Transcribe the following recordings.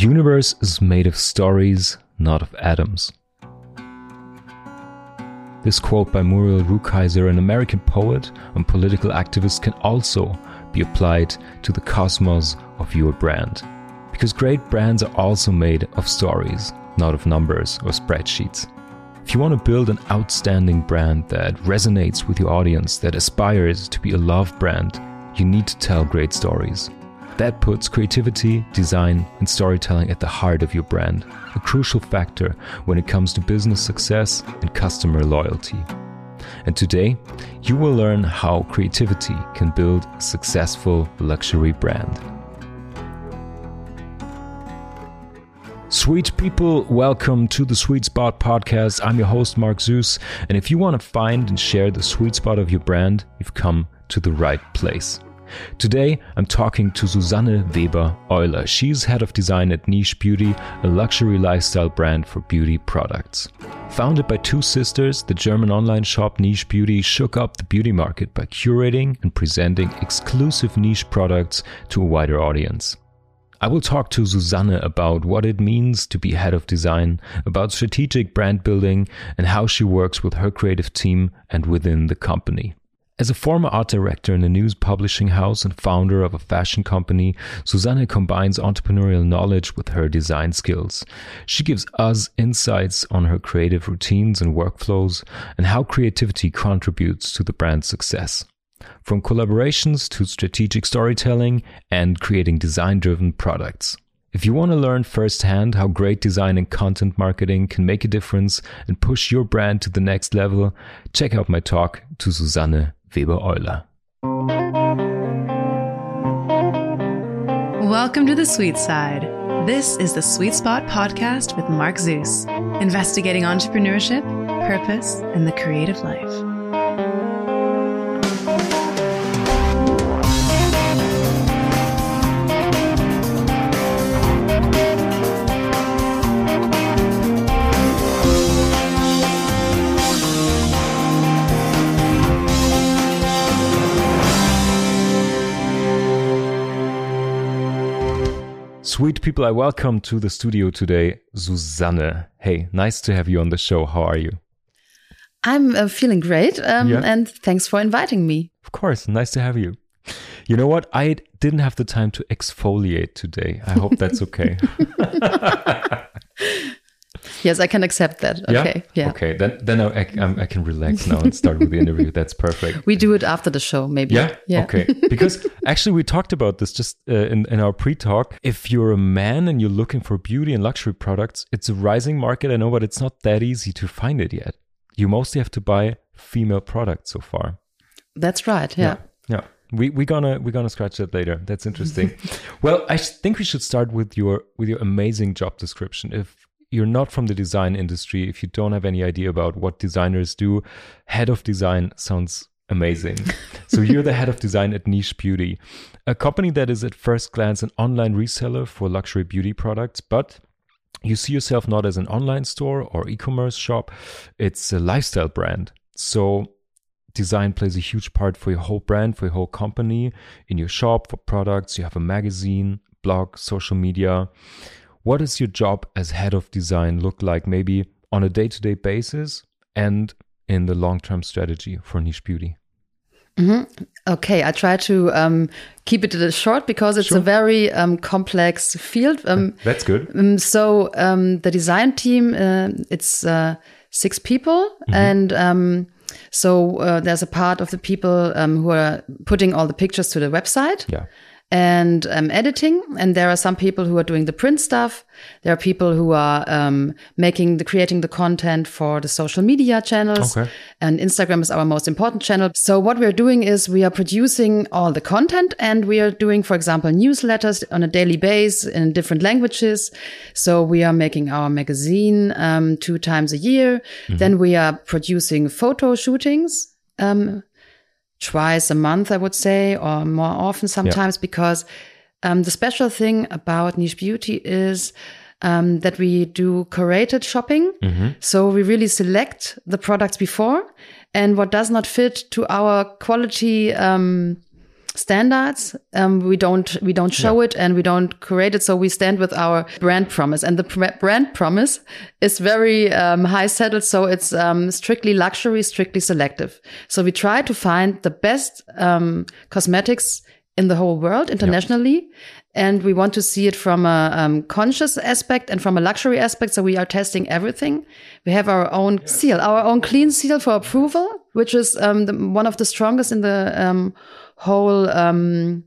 universe is made of stories, not of atoms. This quote by Muriel Rukeyser, an American poet and political activist, can also be applied to the cosmos of your brand. Because great brands are also made of stories, not of numbers or spreadsheets. If you want to build an outstanding brand that resonates with your audience, that aspires to be a love brand, you need to tell great stories. That puts creativity, design, and storytelling at the heart of your brand, a crucial factor when it comes to business success and customer loyalty. And today, you will learn how creativity can build a successful luxury brand. Sweet people, welcome to the Sweet Spot podcast. I'm your host, Mark Süß. And if you want to find and share the sweet spot of your brand, you've come to the right place. Today, I'm talking to Susanne Weber Euler. She's head of design at Niche Beauty, a luxury lifestyle brand for beauty products. Founded by two sisters, the German online shop Niche Beauty shook up the beauty market by curating and presenting exclusive niche products to a wider audience. I will talk to Susanne about what it means to be head of design, about strategic brand building, and how she works with her creative team and within the company. As a former art director in a news publishing house and founder of a fashion company, Susanne combines entrepreneurial knowledge with her design skills. She gives us insights on her creative routines and workflows and how creativity contributes to the brand's success. From collaborations to strategic storytelling and creating design driven products. If you want to learn firsthand how great design and content marketing can make a difference and push your brand to the next level, check out my talk to Susanne Weber Euler. Welcome to the sweet side. This is the Sweet Spot podcast with Mark Süß, investigating entrepreneurship, purpose, and the creative life. Sweet people, I welcome to the studio today Susanne. Hey, nice to have you on the show. How are you? I'm uh, feeling great, um, yeah. and thanks for inviting me. Of course, nice to have you. You know what? I didn't have the time to exfoliate today. I hope that's okay. Yes, I can accept that. Okay. Yeah. yeah. Okay. Then then I, I, I, can relax now and start with the interview. That's perfect. We do it after the show, maybe. Yeah. Yeah. Okay. Because actually, we talked about this just uh, in in our pre-talk. If you're a man and you're looking for beauty and luxury products, it's a rising market. I know, but it's not that easy to find it yet. You mostly have to buy female products so far. That's right. Yeah. Yeah. yeah. We we gonna we're gonna scratch that later. That's interesting. well, I think we should start with your with your amazing job description. If you're not from the design industry, if you don't have any idea about what designers do, head of design sounds amazing. so you're the head of design at Niche Beauty, a company that is at first glance an online reseller for luxury beauty products, but you see yourself not as an online store or e-commerce shop, it's a lifestyle brand. So design plays a huge part for your whole brand, for your whole company, in your shop, for products, you have a magazine, blog, social media. What does your job as head of design look like, maybe on a day to day basis and in the long term strategy for niche beauty? Mm-hmm. Okay, I try to um, keep it a short because it's sure. a very um, complex field. Um, That's good. Um, so um, the design team, uh, it's uh, six people, mm-hmm. and um, so uh, there's a part of the people who are putting all the pictures to the website. Yeah and um, editing. And there are some people who are doing the print stuff. There are people who are um, making the creating the content for the social media channels. Okay. And Instagram is our most important channel. So what we're doing is we are producing all the content and we are doing, for example, newsletters on a daily base in different languages. So we are making our magazine um, two times a year. Mm-hmm. Then we are producing photo shootings. Um, twice a month, I would say, or more often sometimes, yeah. because um, the special thing about niche beauty is um, that we do curated shopping. Mm-hmm. So we really select the products before and what does not fit to our quality um, standards. Um, we don't we don't show yeah. it and we don't create it. So we stand with our brand promise, and the pr- brand promise is very um, high settled. So it's um, strictly luxury, strictly selective. So we try to find the best um, cosmetics in the whole world internationally. And we want to see it from a um, conscious aspect and from a luxury aspect. So we are testing everything. We have our own seal, our own clean seal for approval, which is um, the, one of the strongest in the um, whole um,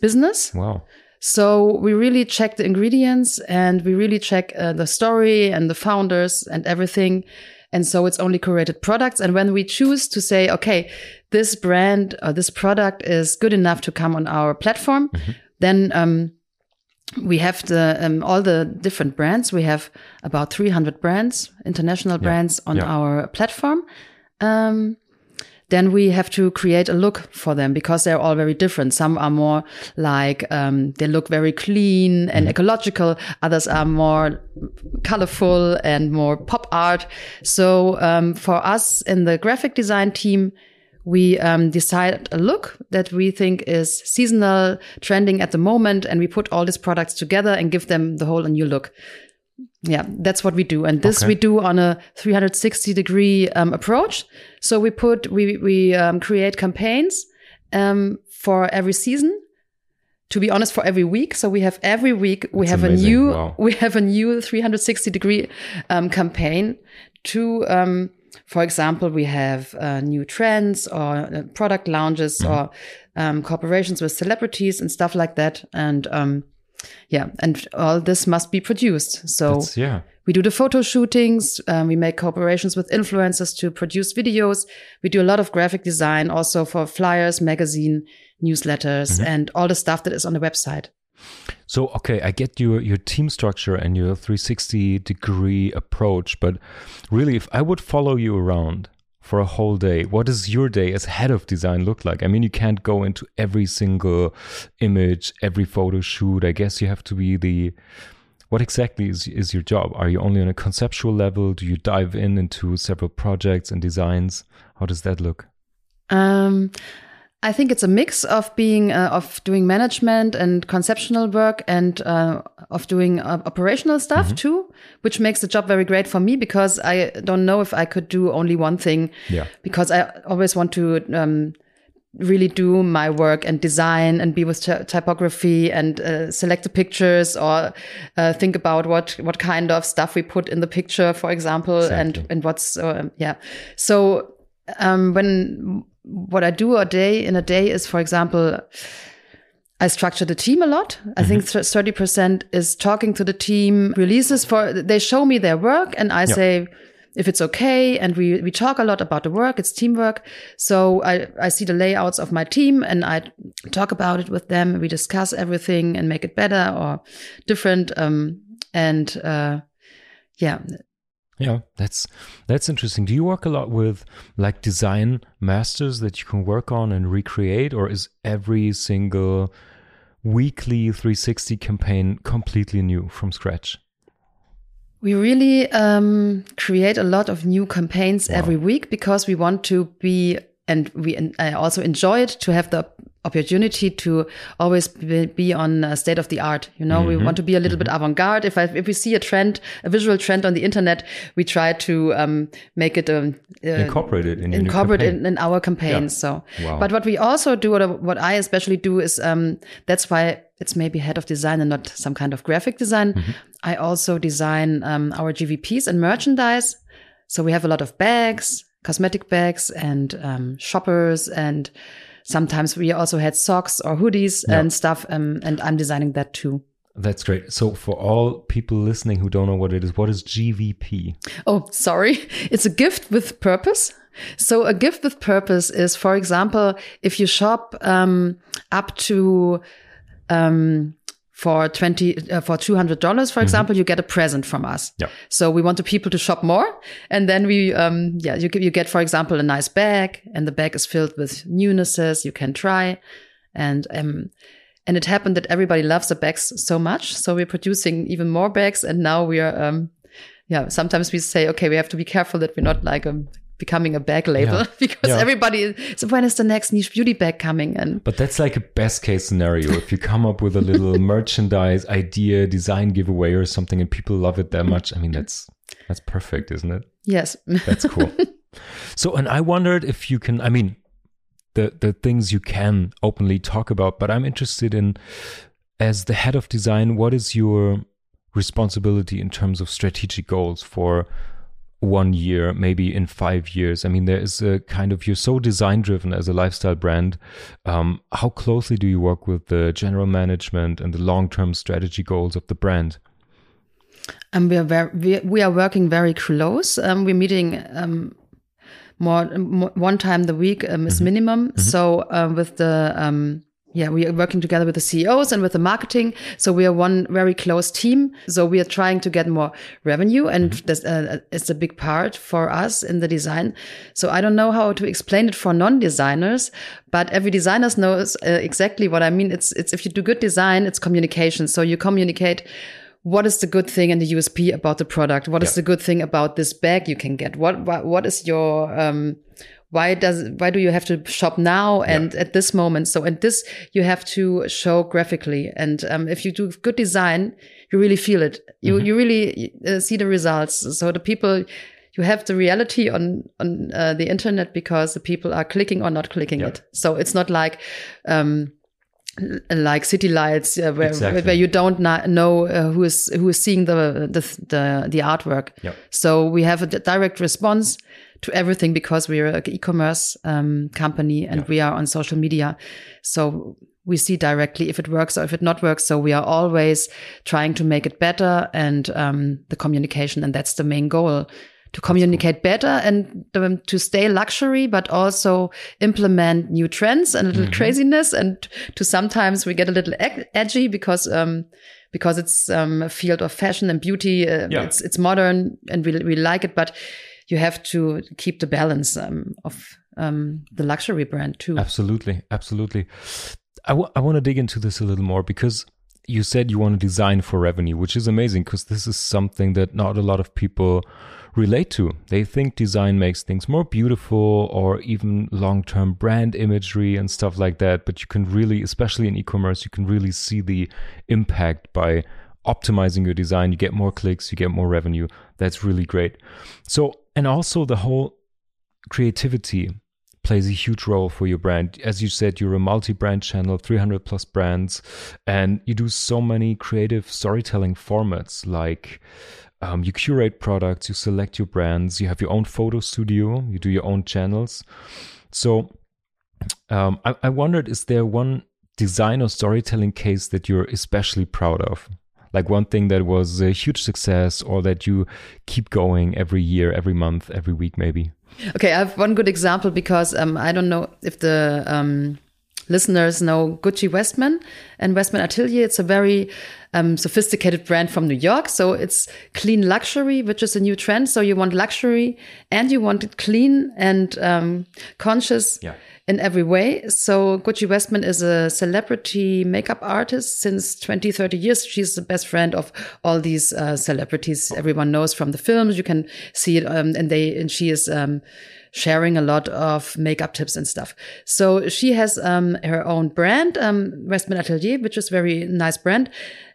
business. Wow. So we really check the ingredients and we really check uh, the story and the founders and everything. And so it's only curated products. And when we choose to say, okay, this brand or this product is good enough to come on our platform, mm -hmm. then um, we have the um, all the different brands. We have about 300 brands, international yeah. brands on yeah. our platform. Um, then we have to create a look for them because they're all very different. Some are more like um, they look very clean and mm. ecological. Others are more colorful and more pop art. So um, for us in the graphic design team, we um, decide a look that we think is seasonal, trending at the moment, and we put all these products together and give them the whole a new look yeah, that's what we do, and this okay. we do on a 360 degree um, approach. So we put we we um, create campaigns um, for every season. To be honest, for every week. So we have every week we that's have amazing. a new wow. we have a new 360 degree um, campaign to. Um, for example, we have uh, new trends or uh, product launches mm -hmm. or um, corporations with celebrities and stuff like that, and yeah, and all this must be produced. So That's, yeah. we do the photo shootings. Um, we make cooperations with influencers to produce videos. We do a lot of graphic design also for flyers, magazine, newsletters, mm -hmm. and all the stuff that is on the website. So okay, I get your your team structure and your 360 degree approach, but really, if I would follow you around for a whole day. What does your day as head of design look like? I mean, you can't go into every single image, every photo shoot. I guess you have to be the. What exactly is, is your job? Are you only on a conceptual level? Do you dive in into several projects and designs? How does that look? Um, I think it's a mix of being uh, of doing management and conceptual work and uh, of doing uh, operational stuff mm -hmm. too, which makes the job very great for me because I don't know if I could do only one thing. Yeah. Because I always want to um, really do my work and design and be with typography and uh, select the pictures or uh, think about what what kind of stuff we put in the picture, for example, exactly. and and what's uh, yeah. So um, when what I do a day in a day is, for example, I structure the team a lot. I mm -hmm. think 30% is talking to the team, releases for, they show me their work and I say, if it's okay. And we, we talk a lot about the work. It's teamwork. So I, I see the layouts of my team and I talk about it with them. We discuss everything and make it better or different. Um, and, uh, yeah, yeah, that's that's interesting. Do you work a lot with like design masters that you can work on and recreate, or is every single weekly 360 campaign completely new from scratch? We really um, create a lot of new campaigns wow. every week because we want to be, and we and I also enjoy it to have the opportunity to always be on state of the art. You know, mm -hmm. we mm-hmm. want to be a little mm -hmm. bit mm-hmm. avant garde. If I, if we see a trend, a visual trend on the internet, we try to um, make it um, uh, incorporate it in incorporate in, in, our campaigns. Yeah. So, wow. but what we also do, or what I especially do, is um, that's why it's maybe head of design and not some kind of graphic design. Mm -hmm. I also design um, our GVPs and merchandise. So we have a lot of bags, cosmetic bags, and um, shoppers and sometimes we also had socks or hoodies yeah. and stuff. Um, and I'm designing that too. That's great. So, for all people listening who don't know what it is, what is GVP? Oh, sorry. It's a gift with purpose. So, a gift with purpose is, for example, if you shop um, up to um, for 20 uh, for 200 dollars for mm -hmm. example you get a present from us yeah. so we want the people to shop more and then we um yeah you, you get for example a nice bag and the bag is filled with newnesses you can try and um and it happened that everybody loves the bags so much so we're producing even more bags and now we are um yeah sometimes we say okay we have to be careful that we're not like um becoming a bag label yeah. because yeah. everybody so when is the next niche beauty bag coming in? But that's like a best case scenario. If you come up with a little merchandise idea design giveaway or something and people love it that much i mean that's that's perfect isn't it? Yes. That's cool. So and i wondered if you can i mean the the things you can openly talk about but i'm interested in as the head of design what is your responsibility in terms of strategic goals for one year, maybe in five years? I mean, there is a kind of, you're so design driven as a lifestyle brand. Um, how closely do you work with the general management and the long term strategy goals of the brand? Um, we are very, we, we are working very close. Um, we're meeting um, more, more, one time the week um, is mm -hmm. minimum. Mm -hmm. So uh, with the um, yeah, we are working together with the CEOs and with the marketing. So we are one very close team. So we are trying to get more revenue and that's uh, it's a big part for us in the design. So I don't know how to explain it for non-designers, but every designer knows uh, exactly what I mean. It's, it's, if you do good design, it's communication. So you communicate what is the good thing and the USP about the product? What is yeah. the good thing about this bag you can get? What, what, what is your, um, why does why do you have to shop now and yeah. at this moment so and this you have to show graphically and um, if you do good design you really feel it you mm-hmm. you really uh, see the results so the people you have the reality on on uh, the internet because the people are clicking or not clicking yeah. it so it's not like um, like city lights uh, where, exactly. where you don't know uh, who is who is seeing the the the, the artwork yep. so we have a direct response to everything because we're an e-commerce um, company and yeah. we are on social media. So we see directly if it works or if it not works. So we are always trying to make it better and um, the communication, and that's the main goal to communicate better and um, to stay luxury, but also implement new trends and a little mm -hmm. craziness. And to sometimes we get a little edgy because um, because it's um, a field of fashion and beauty. Uh, yeah. It's it's modern and we we like it, but you have to keep the balance um, of um, the luxury brand too. Absolutely, absolutely. I, I want to dig into this a little more because you said you want to design for revenue, which is amazing because this is something that not a lot of people relate to. They think design makes things more beautiful or even long term brand imagery and stuff like that. But you can really, especially in e commerce, you can really see the impact by optimizing your design. You get more clicks, you get more revenue. That's really great. So, and also the whole creativity plays a huge role for your brand. As you said, you're a multi-brand channel, 300 plus brands, and you do so many creative storytelling formats like um, you curate products, you select your brands, you have your own photo studio, you do your own channels. So um, I, I wondered, is there one design or storytelling case that you're especially proud of? Like one thing that was a huge success or that you keep going every year, every month, every week, maybe? Okay, I have one good example because um, I don't know if the um, listeners know Gucci Westman and Westman Atelier. It's a very um, sophisticated brand from New York. So it's clean luxury, which is a new trend. So you want luxury and you want it clean and um, conscious. Yeah in every way. So Gucci Westman is a celebrity makeup artist since 20, 30 years. She's the best friend of all these uh, celebrities everyone knows from the films. You can see it, um, and they and she is um, sharing a lot of makeup tips and stuff. So she has um, her own brand, um, Westman Atelier, which is very nice brand.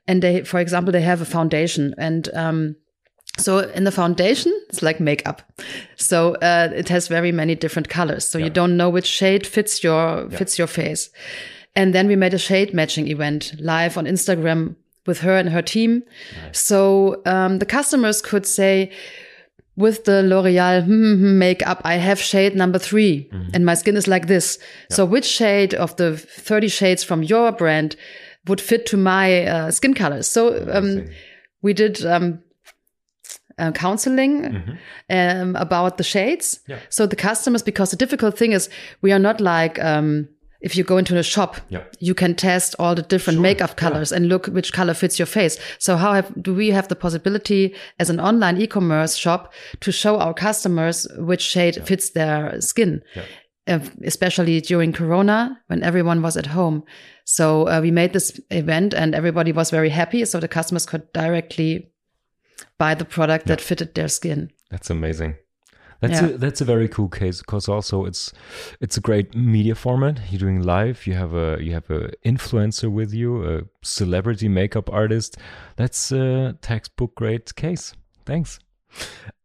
And they, for example, they have a foundation and um, so in the foundation, it's like makeup. So uh, it has very many different colors. So yeah. you don't know which shade fits your yeah. fits your face. And then we made a shade matching event live on Instagram with her and her team. Nice. So um, the customers could say, with the L'Oreal hmm, hmm, makeup, I have shade number 3 mm -hmm. and my skin is like this. Yeah. So which shade of the 30 shades from your brand would fit to my uh, skin colors? So um, we did um, uh, counseling mm-hmm. um, about the shades. Yeah. So the customers, because the difficult thing is we are not like, um, if you go into a shop, yeah. you can test all the different sure. makeup colors yeah. and look which color fits your face. So how have, do we have the possibility as an online e-commerce shop to show our customers which shade yeah. fits their skin? Uh, especially during Corona when everyone was at home. So uh, we made this event and everybody was very happy. So the customers could directly buy the product that fitted their skin. That's amazing. That's yeah. a that's a very cool case because also it's it's a great media format. You're doing live. You have a you have a influencer with you, a celebrity makeup artist. That's a textbook great case. Thanks.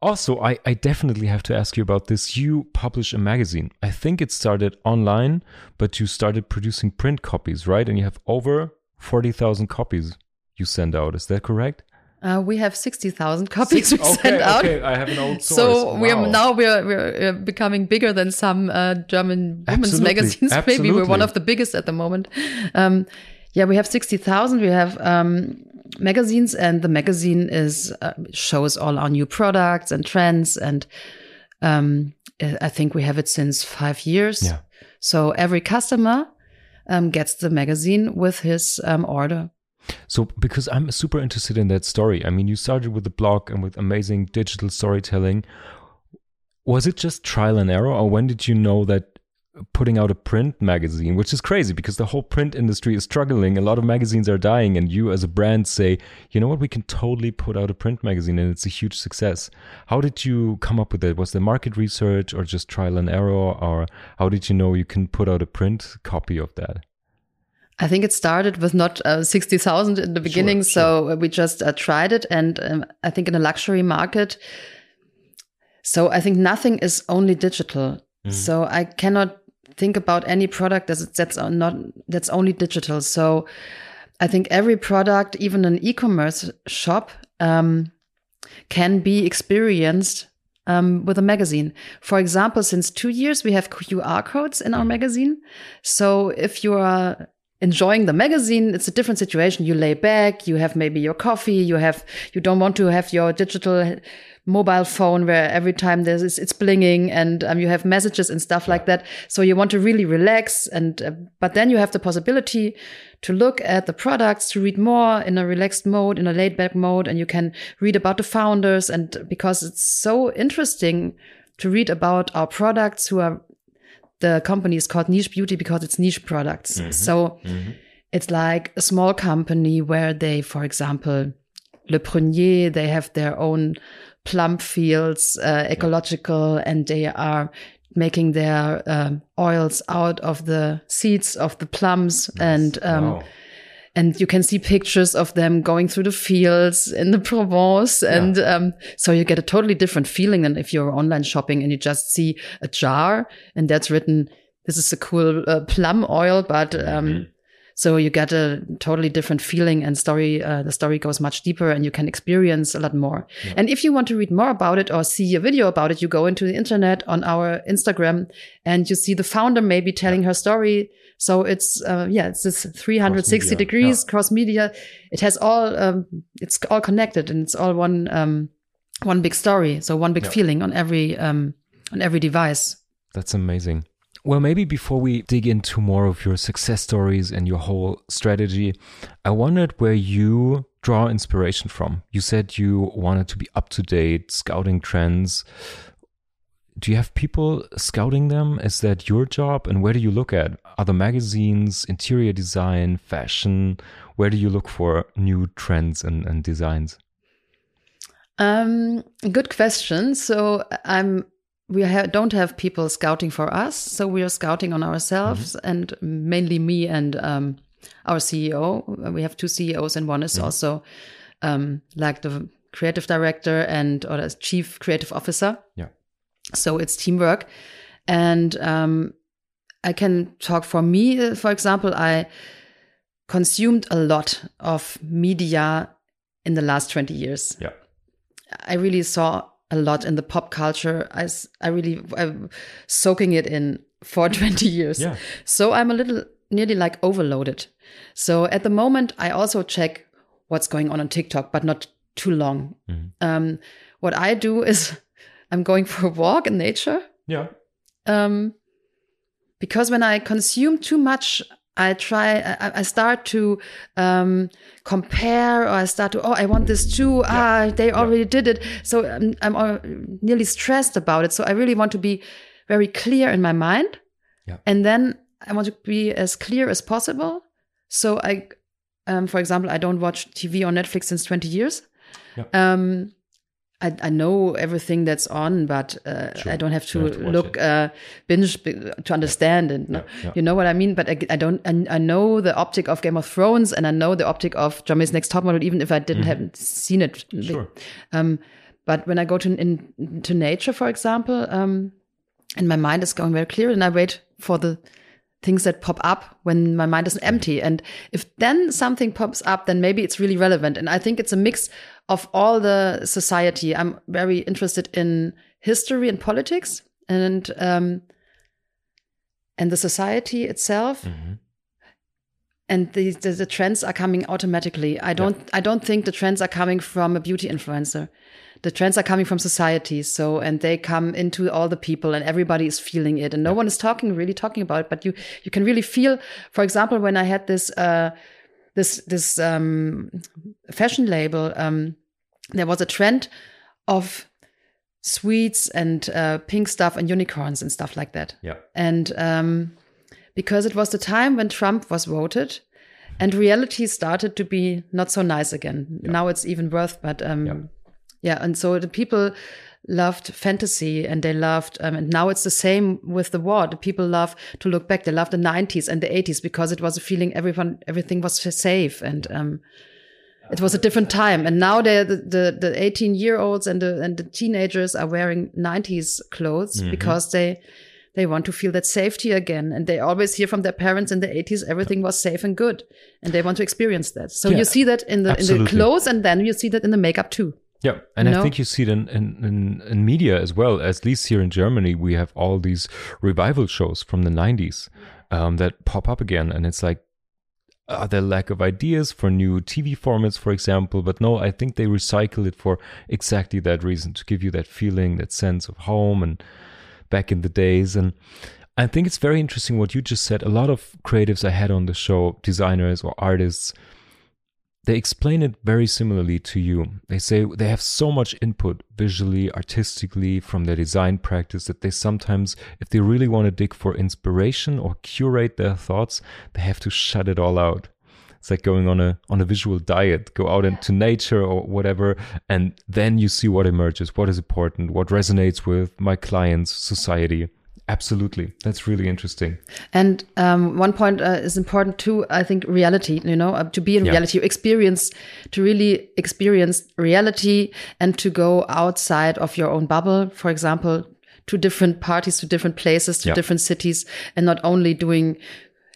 Also, I, I definitely have to ask you about this. You publish a magazine. I think it started online, but you started producing print copies, right? And you have over 40,000 copies you send out. Is that correct? Uh, we have 60,000 copies Six, we okay, send out. Okay, I have an old source. So wow. we are now we're, we're becoming bigger than some uh, German women's Absolutely. magazines. Absolutely. Maybe we're one of the biggest at the moment. Um, yeah, we have 60,000. We have um, magazines and the magazine is uh, shows all our new products and trends. And um, I think we have it since five years. Yeah. So every customer um, gets the magazine with his um, order. So, because I'm super interested in that story. I mean, you started with the blog and with amazing digital storytelling. Was it just trial and error, or when did you know that putting out a print magazine, which is crazy because the whole print industry is struggling. A lot of magazines are dying, and you, as a brand, say, you know what, we can totally put out a print magazine, and it's a huge success. How did you come up with that? Was there market research, or just trial and error, or how did you know you can put out a print copy of that? I think it started with not uh, 60,000 in the beginning. Sure, so we just uh, tried it. And um, I think in a luxury market, so I think nothing is only digital. Mm. So I cannot think about any product that's, that's not, that's only digital. So I think every product, even an e-commerce shop, um, can be experienced um, with a magazine. For example, since two years, we have QR codes in our magazine. So if you are enjoying the magazine, it's a different situation. You lay back, you have maybe your coffee, you have, you don't want to have your digital mobile phone where every time there's, it's blinging and um, you have messages and stuff like that. So you want to really relax. And, uh, but then you have the possibility to look at the products, to read more in a relaxed mode, in a laid back mode. And you can read about the founders. And because it's so interesting to read about our products who are the company is called Niche Beauty because it's niche products. Mm-hmm. So mm-hmm. it's like a small company where they, for example, Le Prunier, they have their own plum fields, uh, ecological, and they are making their um, oils out of the seeds of the plums nice. and um, wow and you can see pictures of them going through the fields in the Provence. And yeah. um, so you get a totally different feeling than if you're online shopping and you just see a jar and that's written, this is a cool uh, plum oil, but um, mm-hmm. so you get a totally different feeling and story. Uh, the story goes much deeper and you can experience a lot more. Yeah. And if you want to read more about it or see a video about it, you go into the internet on our Instagram and you see the founder maybe telling yeah. her story so it's uh, yeah, it's this 360 cross degrees yeah. cross media. It has all um, it's all connected and it's all one um, one big story. So one big yeah. feeling on every um, on every device. That's amazing. Well, maybe before we dig into more of your success stories and your whole strategy, I wondered where you draw inspiration from. You said you wanted to be up to date, scouting trends do you have people scouting them? Is that your job? And where do you look at? Other magazines, interior design, fashion? Where do you look for new trends and, and designs? Um, good question. So I'm we ha don't have people scouting for us, so we are scouting on ourselves, mm -hmm. and mainly me and um, our CEO. We have two CEOs, and one is mm -hmm. also um, like the creative director and or the chief creative officer. Yeah. So it's teamwork. And um, I can talk for me, for example, I consumed a lot of media in the last 20 years. Yeah. I really saw a lot in the pop culture. I, I really, I'm soaking it in for 20 years. Yeah. So I'm a little nearly like overloaded. So at the moment, I also check what's going on on TikTok, but not too long. Mm -hmm. um, what I do is I'm going for a walk in nature. Yeah. Um, because when I consume too much, I try, I, I start to um, compare, or I start to, oh, I want this too. Yeah. Ah, they already yeah. did it. So I'm, I'm nearly stressed about it. So I really want to be very clear in my mind. Yeah. And then I want to be as clear as possible. So I, um, for example, I don't watch TV or Netflix since 20 years. Yeah. Um, I, I know everything that's on, but uh, sure. I don't have to, have to look uh, binge to understand it. Yeah, yeah. You know what I mean? But I, I don't. I, I, know the optic of Game of Thrones, and I know the optic of Germany's Next Topmodel, even if I didn't mm -hmm. have seen it. Sure. Um, but when I go to in, to nature, for example, um, and my mind is going very clear, and I wait for the things that pop up when my mind is empty. And if then something pops up, then maybe it's really relevant. And I think it's a mix of all the society. I'm very interested in history and politics and um, and the society itself. Mm -hmm. And the, the, the trends are coming automatically. I don't yeah. I don't think the trends are coming from a beauty influencer the trends are coming from society. So, and they come into all the people and everybody is feeling it and no one is talking, really talking about it. But you, you can really feel, for example, when I had this, uh, this, this, um, fashion label, um, there was a trend of sweets and, uh, pink stuff and unicorns and stuff like that. Yeah. And, um, because it was the time when Trump was voted and reality started to be not so nice again. Yeah. Now it's even worse, but, um, yeah yeah, and so the people loved fantasy and they loved, um, and now it's the same with the war. The people love to look back. They love the 90s and the 80s because it was a feeling everyone, everything was safe and, um, it was a different time. And now the, the, the 18 year olds and the, and the teenagers are wearing 90s clothes mm -hmm. because they, they want to feel that safety again. And they always hear from their parents in the 80s, everything was safe and good. And they want to experience that. So yeah, you see that in the, in the clothes and then you see that in the makeup too. Yeah, and I think you see it in, in, in, in, media as well. At least here in Germany, we have all these revival shows from the 90s um, that pop up again. And it's like, are there lack of ideas for new TV formats, for example? But no, I think they recycle it for exactly that reason to give you that feeling, that sense of home and back in the days. And I think it's very interesting what you just said. A lot of creatives I had on the show, designers or artists, they explain it very similarly to you. They say they have so much input visually, artistically from their design practice that they sometimes, if they really want to dig for inspiration or curate their thoughts, they have to shut it all out. It's like going on a on a visual diet. Go out into nature or whatever, and then you see what emerges, what is important, what resonates with my clients, society. Absolutely. That's really interesting. And um, one point uh, is important too, I think, reality, you know, uh, to be in yeah. reality, experience, to really experience reality and to go outside of your own bubble, for example, to different parties, to different places, to yeah. different cities, and not only doing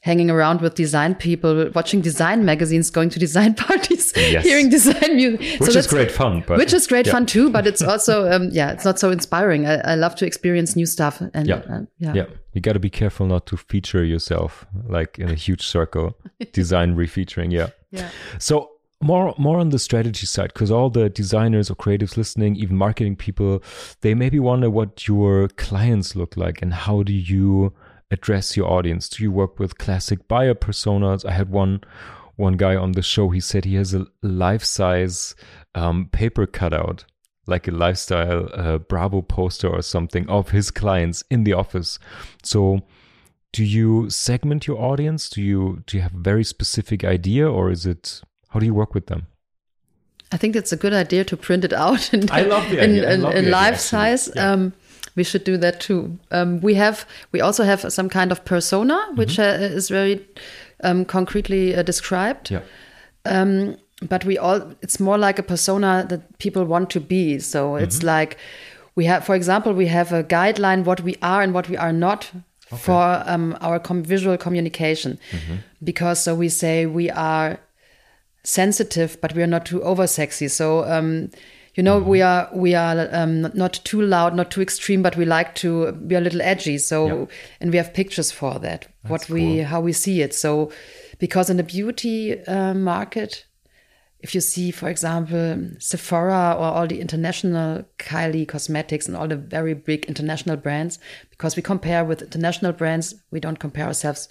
hanging around with design people, watching design magazines, going to design parties, yes. hearing design music. Which so is great fun. But, which is great yeah. fun too, but it's also, um, yeah, it's not so inspiring. I, I, love to experience new stuff. And yeah, uh, yeah. yeah. you got to be careful not to feature yourself like in a huge circle. design refeaturing, yeah. Yeah. So more more on the strategy side because all the designers or creatives listening even marketing people they maybe wonder what your clients look like and how do you address your audience? Do you work with classic buyer personas? I had one one guy on the show. He said he has a life size um, paper cutout, like a lifestyle uh, Bravo poster or something of his clients in the office. So, do you segment your audience? Do you do you have a very specific idea, or is it how do you work with them? I think it's a good idea to print it out in, I love the idea. in, in, in life size. Yeah. Um, we should do that too. Um, we have we also have some kind of persona which mm -hmm. uh, is very um, concretely uh, described. Yeah. Um, but we all it's more like a persona that people want to be. So mm -hmm. it's like we have, for example, we have a guideline what we are and what we are not okay. for um, our com visual communication, mm -hmm. because so we say we are sensitive, but we are not too over sexy. So um, you know mm-hmm. we are we are um, not too loud not too extreme but we like to be a little edgy so yep. and we have pictures for that That's what we how we see it so because in the beauty uh, market if you see for example sephora or all the international kylie cosmetics and all the very big international brands because we compare with international brands we don't compare ourselves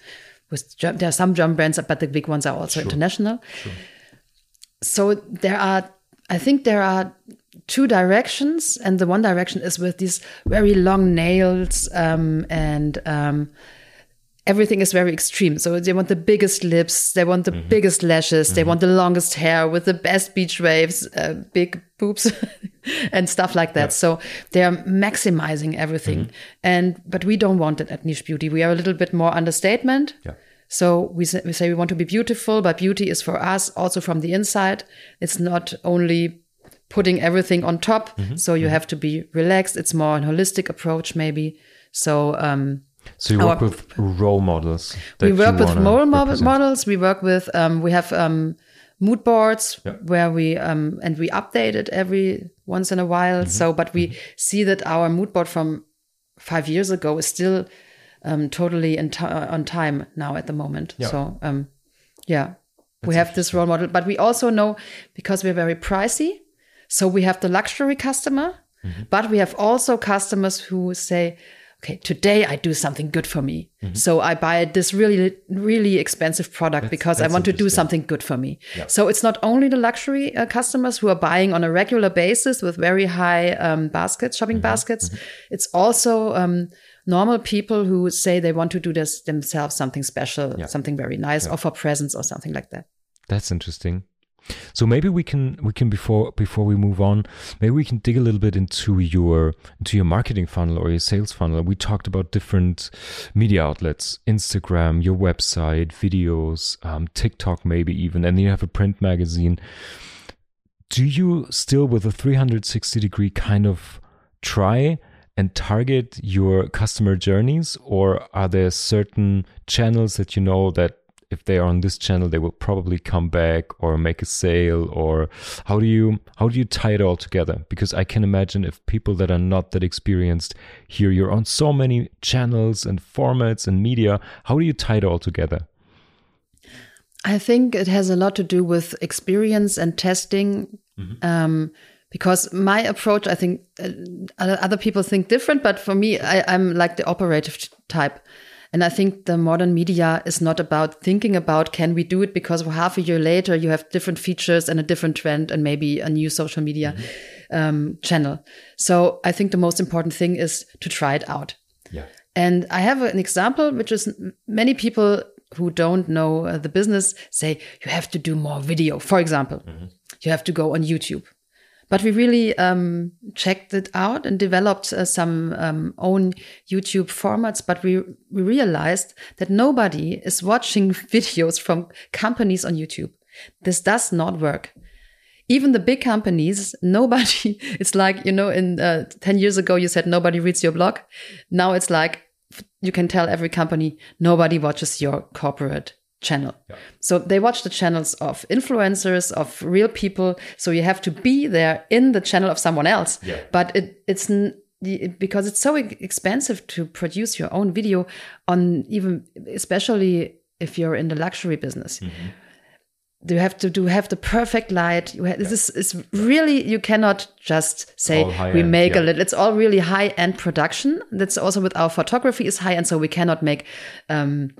with there are some german brands but the big ones are also sure. international sure. so there are I think there are two directions, and the one direction is with these very long nails um, and um, everything is very extreme. So they want the biggest lips, they want the mm-hmm. biggest lashes, mm-hmm. they want the longest hair with the best beach waves, uh, big boobs, and stuff like that. Yeah. So they are maximizing everything. Mm-hmm. And but we don't want it at niche beauty. We are a little bit more understatement. Yeah. So we say, we say we want to be beautiful, but beauty is for us also from the inside. It's not only putting everything on top. Mm-hmm. So you mm-hmm. have to be relaxed. It's more an holistic approach, maybe. So um, so you work with role models. We work with role models. We work with um, we have um, mood boards yeah. where we um, and we update it every once in a while. Mm -hmm. So, but we mm -hmm. see that our mood board from five years ago is still um, totally on time now at the moment. Yeah. So, um, yeah, That's we have this role model, but we also know because we're very pricey. So we have the luxury customer, mm -hmm. but we have also customers who say, okay, today I do something good for me. Mm-hmm. So I buy this really, really expensive product that's, because that's I want to do something good for me. Yeah. So it's not only the luxury uh, customers who are buying on a regular basis with very high um, baskets, shopping mm-hmm. baskets. Mm-hmm. It's also um, normal people who say they want to do this themselves, something special, yeah. something very nice, yeah. offer presents or something like that. That's interesting. So maybe we can we can before before we move on, maybe we can dig a little bit into your into your marketing funnel or your sales funnel. We talked about different media outlets, Instagram, your website, videos, um, TikTok, maybe even, and then you have a print magazine. Do you still, with a 360 degree kind of try and target your customer journeys, or are there certain channels that you know that if they are on this channel they will probably come back or make a sale or how do you how do you tie it all together? Because i can imagine if people that are not that experienced here you're on so many channels and formats and media how do you tie it all together? I think it has a lot to do with experience and testing. Mm-hmm. um, because my approach i think uh, other people think different but for me I, i'm like the operative type and I think the modern media is not about thinking about can we do it because half a year later you have different features and a different trend and maybe a new social media mm -hmm. um, channel. So I think the most important thing is to try it out. Yeah. And I have an example, which is many people who don't know uh, the business say you have to do more video. For example, mm -hmm. you have to go on YouTube. But we really um, checked it out and developed uh, some um, own YouTube formats. But we, we realized that nobody is watching videos from companies on YouTube. This does not work. Even the big companies, nobody, it's like, you know, in uh, 10 years ago, you said nobody reads your blog. Now it's like you can tell every company, nobody watches your corporate channel. Yeah. So they watch the channels of influencers, of real people. So you have to be there in the channel of someone else. Yeah. But it, it's because it's so expensive to produce your own video on even especially if you're in the luxury business. Mm-hmm. You have to do have the perfect light. You have, yeah. This is really you cannot just say we end, make yeah. a little. It's all really high end production. That's also with our photography is high end, so we cannot make um,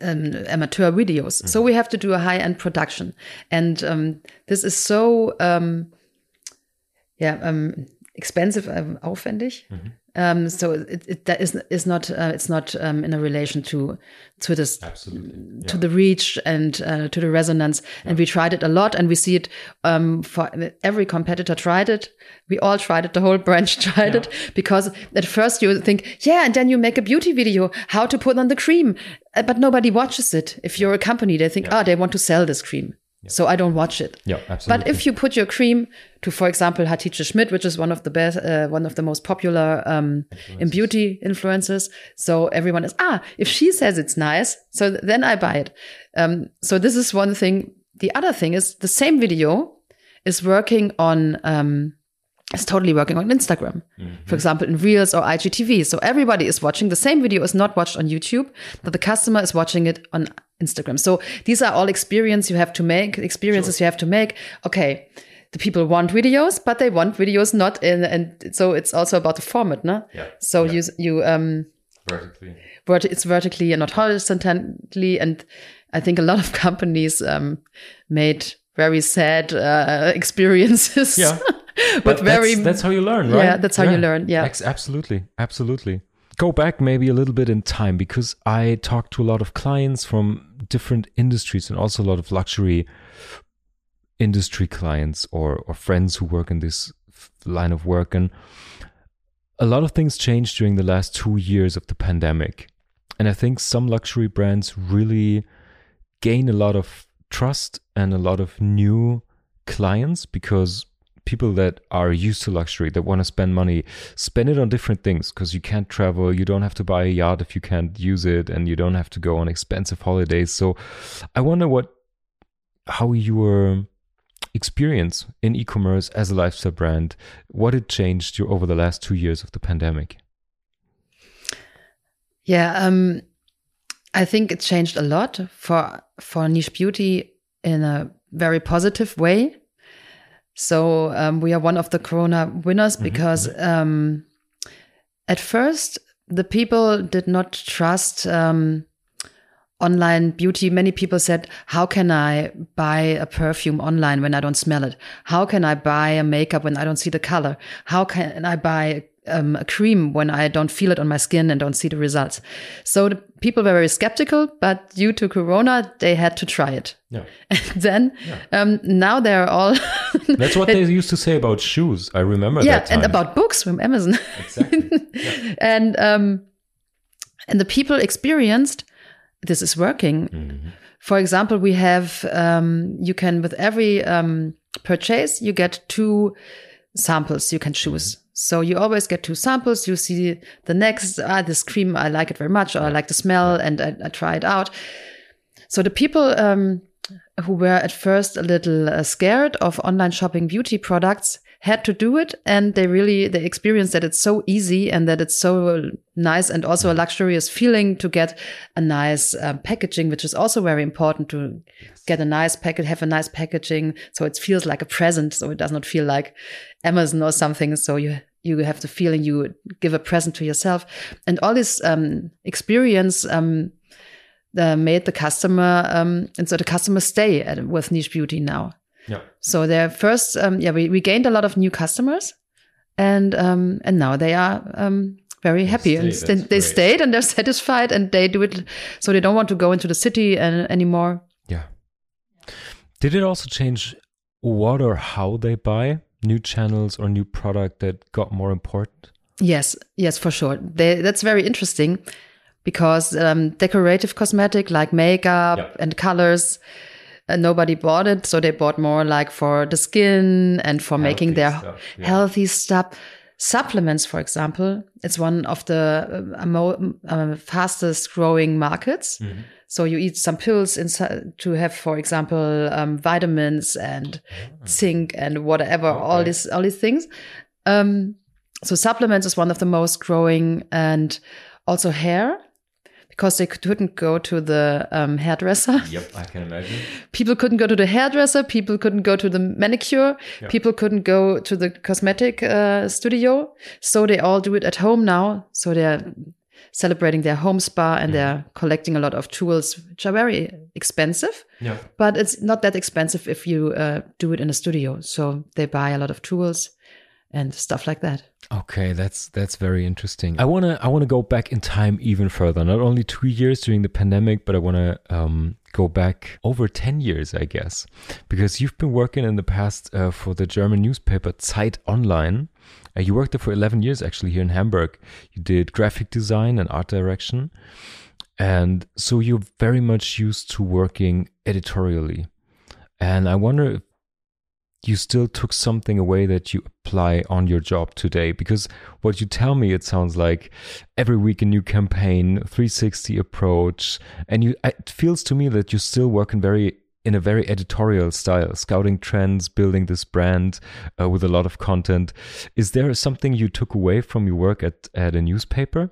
um, amateur videos. Mm. So we have to do a high end production, and um, this is so um, yeah um, expensive, um, aufwendig. Mm-hmm. Um, so it, it, that is is not uh, it's not um, in a relation to to this Absolutely. to the reach and uh, to the resonance. Yeah. And we tried it a lot, and we see it um, for every competitor tried it. We all tried it. The whole branch tried yeah. it because at first you think, yeah, and then you make a beauty video how to put on the cream, uh, but nobody watches it. If you're a company, they think, oh, they want to sell this cream. So I don't watch it. Yeah, absolutely. But if you put your cream to, for example, Hatice Schmidt, which is one of the best, uh, one of the most popular um, in beauty influencers, so everyone is ah, if she says it's nice, so then I buy it. Um, so this is one thing. The other thing is the same video is working on um, is totally working on Instagram, mm-hmm. for example, in Reels or IGTV. So everybody is watching the same video is not watched on YouTube, but the customer is watching it on Instagram. So these are all experience you have to make, experiences sure. you have to make. Okay. The people want videos, but they want videos not in, and so it's also about the format, no? Yeah. So yeah. you, you, um, vertically, vert- it's vertically and not horizontally. And I think a lot of companies, um, made very sad, uh, experiences. Yeah. but very that's, that's, how you learn right yeah that's how yeah. you learn yeah absolutely absolutely go back maybe a little bit in time because I talked to a lot of clients from different industries and also a lot of luxury industry clients or, or friends who work in this line of work. And a lot of things changed during the last two years of the pandemic. And I think some luxury brands really gain a lot of trust and a lot of new clients because people that are used to luxury that want to spend money spend it on different things because you can't travel you don't have to buy a yacht if you can't use it and you don't have to go on expensive holidays. So i wonder what how your experience in e-commerce as a lifestyle brand what it changed you over the last two years of the pandemic? Yeah um i think it changed a lot for for niche beauty in a very positive way so um, we are one of the Corona winners mm-hmm. because um, at first the people did not trust um, online beauty. Many people said, "How can I buy a perfume online when I don't smell it? How can I buy a makeup when I don't see the color? How can I buy um, a cream when I don't feel it on my skin and don't see the results. So the people were very skeptical, but due to Corona, they had to try it. Yeah. And then yeah. Um, now they're all. That's what they used to say about shoes. I remember. That. Yeah, and about books from Amazon. Exactly. Yeah. and um, and the people experienced this is working. Mm-hmm. For example, we have um, you can with every um, purchase you get two samples you can choose. Mm-hmm. So you always get two samples. You see the next, ah, this cream, I like it very much, or I like the smell and I, I try it out. So the people um, who were at first a little uh, scared of online shopping beauty products had to do it and they really they experienced that it's so easy and that it's so nice and also a luxurious feeling to get a nice um, packaging which is also very important to get a nice packet have a nice packaging so it feels like a present so it does not feel like amazon or something so you you have the feeling you give a present to yourself and all this um, experience um, uh, made the customer um, and so the customer stay at, with niche beauty now yeah. So their first, um, yeah, we, we gained a lot of new customers, and um, and now they are um, very happy and st they stayed and they're satisfied and they do it, so they don't want to go into the city and, anymore. Yeah. Did it also change what or how they buy new channels or new product that got more important? Yes, yes, for sure. They, that's very interesting because um, decorative cosmetic like makeup and colors and nobody bought it. So they bought more like for the skin and for healthy making their stuff, yeah. healthy stuff. Supplements, for example, it's one of the uh, uh, fastest growing markets. Mm -hmm. So you eat some pills inside to have, for example, um, vitamins and oh. zinc and whatever, okay. all these all these things. Um, so supplements is one of the most growing, and also hair because they couldn't go to the um, hairdresser. Yep, I can imagine. People couldn't go to the hairdresser. People couldn't go to the manicure. Yep. People couldn't go to the cosmetic uh, studio. So they all do it at home now. So they're celebrating their home spa and mm. they're collecting a lot of tools, which are very expensive. Yeah. But it's not that expensive if you uh, do it in a studio. So they buy a lot of tools and stuff like that. Okay, that's that's very interesting. I wanna I wanna go back in time even further. Not only two years during the pandemic, but I wanna um, go back over ten years, I guess, because you've been working in the past uh, for the German newspaper Zeit Online. Uh, you worked there for eleven years, actually, here in Hamburg. You did graphic design and art direction, and so you're very much used to working editorially. And I wonder if you still took something away that you apply on your job today because what you tell me it sounds like every week a new campaign 360 approach and you it feels to me that you're still working very in a very editorial style scouting trends building this brand uh, with a lot of content is there something you took away from your work at at a newspaper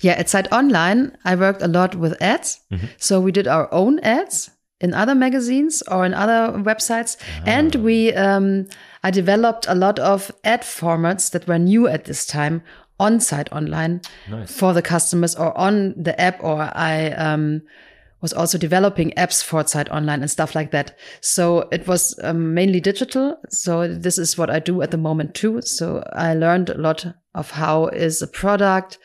yeah at Zeit Online I worked a lot with ads mm -hmm. so we did our own ads in other magazines or in other websites. Ah. And we, um, I developed a lot of ad formats that were new at this time on Zeit Online nice. for the customers or on the app. Or I, um, was also developing apps for Zeit Online and stuff like that. So it was um, mainly digital. So this is what I do at the moment too. So I learned a lot of how is a product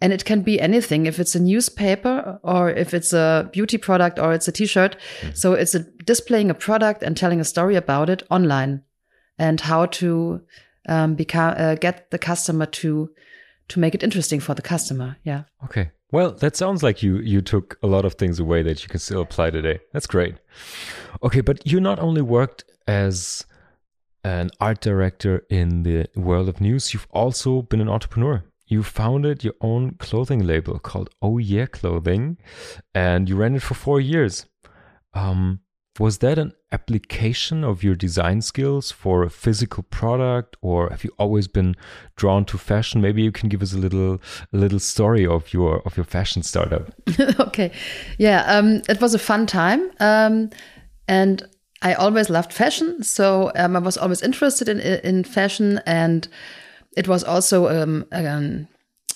and it can be anything if it's a newspaper or if it's a beauty product or it's a t-shirt mm-hmm. so it's a displaying a product and telling a story about it online and how to um, become uh, get the customer to to make it interesting for the customer yeah okay well that sounds like you you took a lot of things away that you can still apply today. That's great. Okay but you not only worked as an art director in the world of news you've also been an entrepreneur. You founded your own clothing label called Oh Yeah Clothing, and you ran it for four years. Um, was that an application of your design skills for a physical product, or have you always been drawn to fashion? Maybe you can give us a little a little story of your of your fashion startup. okay, yeah, um, it was a fun time, um, and I always loved fashion, so um, I was always interested in in fashion and it was also um, um,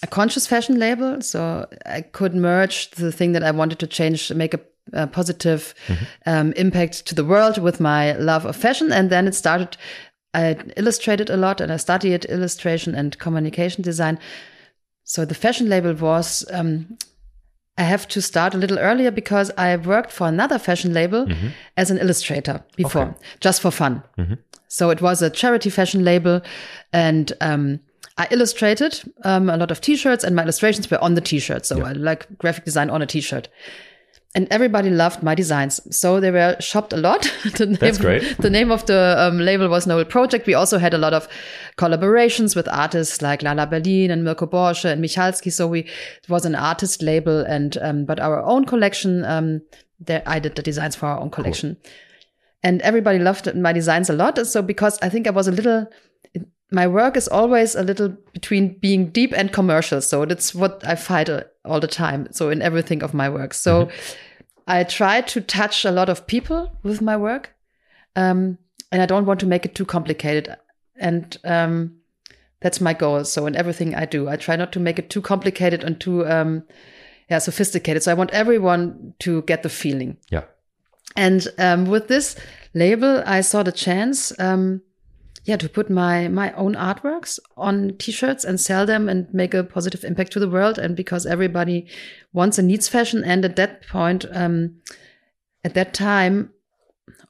a conscious fashion label, so I could merge the thing that I wanted to change, make a, positive mm-hmm. um, impact to the world with my love of fashion, and then it started. I illustrated a lot, and I studied illustration and communication design. So the fashion label was. Um, I have to start a little earlier because I worked for another fashion label mm-hmm. as an illustrator before, okay. just for fun. Mm-hmm. So it was a charity fashion label, and um, I illustrated um, a lot of T-shirts, and my illustrations were on the T-shirt. So yeah. I like graphic design on a T-shirt. And everybody loved my designs, so they were shopped a lot. the name, That's great. The name of the um, label was Noel Project. We also had a lot of collaborations with artists like Lala Berlin and Mirko Borsche and Michalsky. So we it was an artist label, and um, but our own collection. Um, there, I did the designs for our own collection. Cool and everybody loved my designs a lot. So because I think I was a little, my work is always a little between being deep and commercial. So that's what I fight all the time. So in everything of my work. So mm-hmm. I try to touch a lot of people with my work. Um, and I don't want to make it too complicated. And, um, that's my goal. So in everything I do, I try not to make it too complicated and too, um, yeah, sophisticated. So I want everyone to get the feeling. Yeah. And um, with this label, I saw the chance, um, yeah, to put my my own artworks on T-shirts and sell them and make a positive impact to the world. And because everybody wants and needs fashion, and at that point, um, at that time,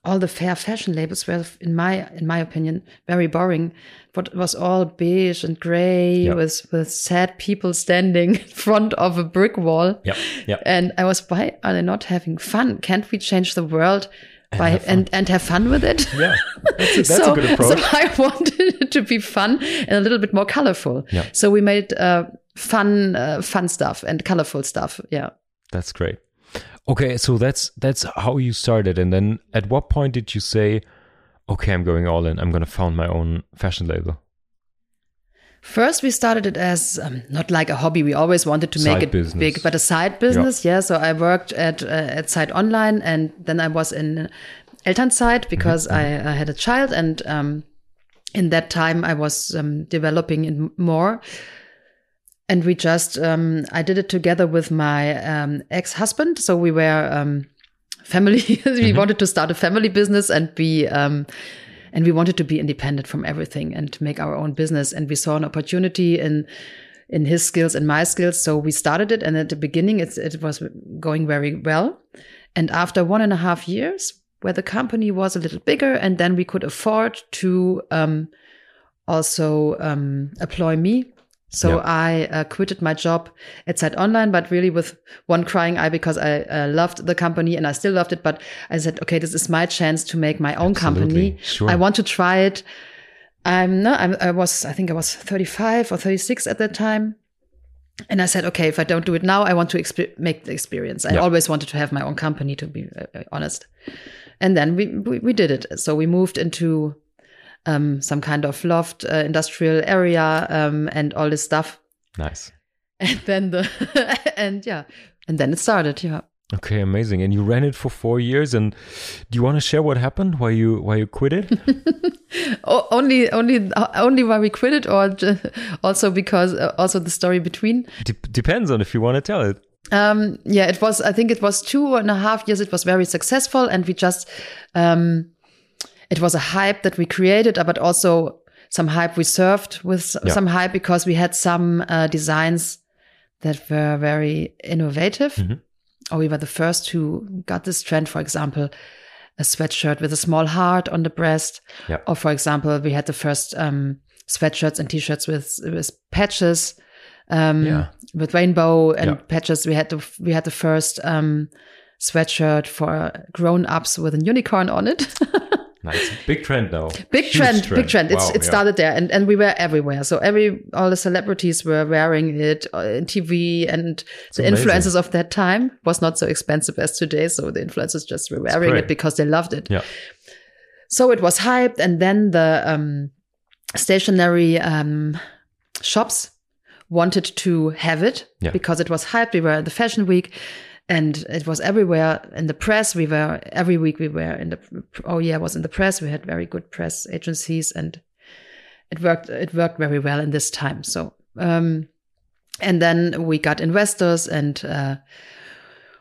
all the fair fashion labels were, in my in my opinion, very boring. But it was all beige and gray yep. with with sad people standing in front of a brick wall. Yep. Yep. And I was, why are they not having fun? Can't we change the world? And by have and, and have fun with it. Yeah, that's, a, that's so, a good approach. So I wanted it to be fun and a little bit more colorful. Yeah. So we made uh, fun, uh, fun stuff and colorful stuff. Yeah. That's great. Okay, so that's that's how you started, and then at what point did you say, "Okay, I'm going all in. I'm going to found my own fashion label"? First, we started it as um, not like a hobby. We always wanted to side make it business. big, but a side business. Yeah. yeah so I worked at uh, at Zeit Online, and then I was in Elternzeit because mm -hmm. I, I, had a child, and um, in that time I was um, developing it more and we just um, I did it together with my um, ex husband. So we were um, family. we mm-hmm. wanted to start a family business and be um, and we wanted to be independent from everything and make our own business. And we saw an opportunity in in his skills and my skills. So we started it, and at the beginning, it it was going very well. And after one and a half years, where the company was a little bigger, and then we could afford to um, also um, employ me so. I uh, quitted my job at Zeit Online, but really with one crying eye because I uh, loved the company and I still loved it. But I said, okay, this is my chance to make my own Absolutely. company. Sure. I want to try it. I'm no, I'm, I was, I think I was 35 or 36 at that time. And I said, okay, if I don't do it now, I want to exp- make the experience. I always wanted to have my own company, to be uh, honest. And then we, we, we did it. So we moved into um, some kind of loft uh, industrial area um, and all this stuff. Nice. And then the and yeah, and then it started. Yeah. Okay, amazing. And you ran it for four years. And do you want to share what happened? Why you why you quit it? only only only why we quit it, or also because uh, also the story between. De depends on if you want to tell it. Um, yeah, it was. I think it was two and a half years. It was very successful, and we just um, it was a hype that we created, but also some hype we served with yeah. some hype because we had some uh, designs that were very innovative. Mm-hmm. Or we were the first who got this trend, for example, a sweatshirt with a small heart on the breast. Yep. Or, for example, we had the first um, sweatshirts and t-shirts with with patches, um, yeah. with rainbow and patches. We had the we had the first um, sweatshirt for grown ups with a unicorn on it. Nice. Big trend now. Big trend, trend, big trend. Wow, it started there and, and we were everywhere. So every, all the celebrities were wearing it uh, in TV and it's the amazing. influencers of that time was not so expensive as today. So the influencers just were wearing it because they loved it. Yeah. So it was hyped. And then the, um, stationary, um, shops wanted to have it yeah. because it was hyped. We were at the fashion week and it was everywhere in the press. We were every week we were in the oh yeah, was in the press. We had very good press agencies, and it worked. It worked very well in this time. So um, and then we got investors, and uh,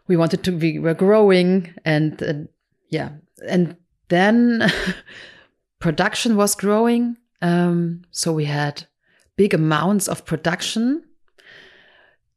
we wanted to. We were growing, and uh, yeah, and then production was growing. Um, so we had big amounts of production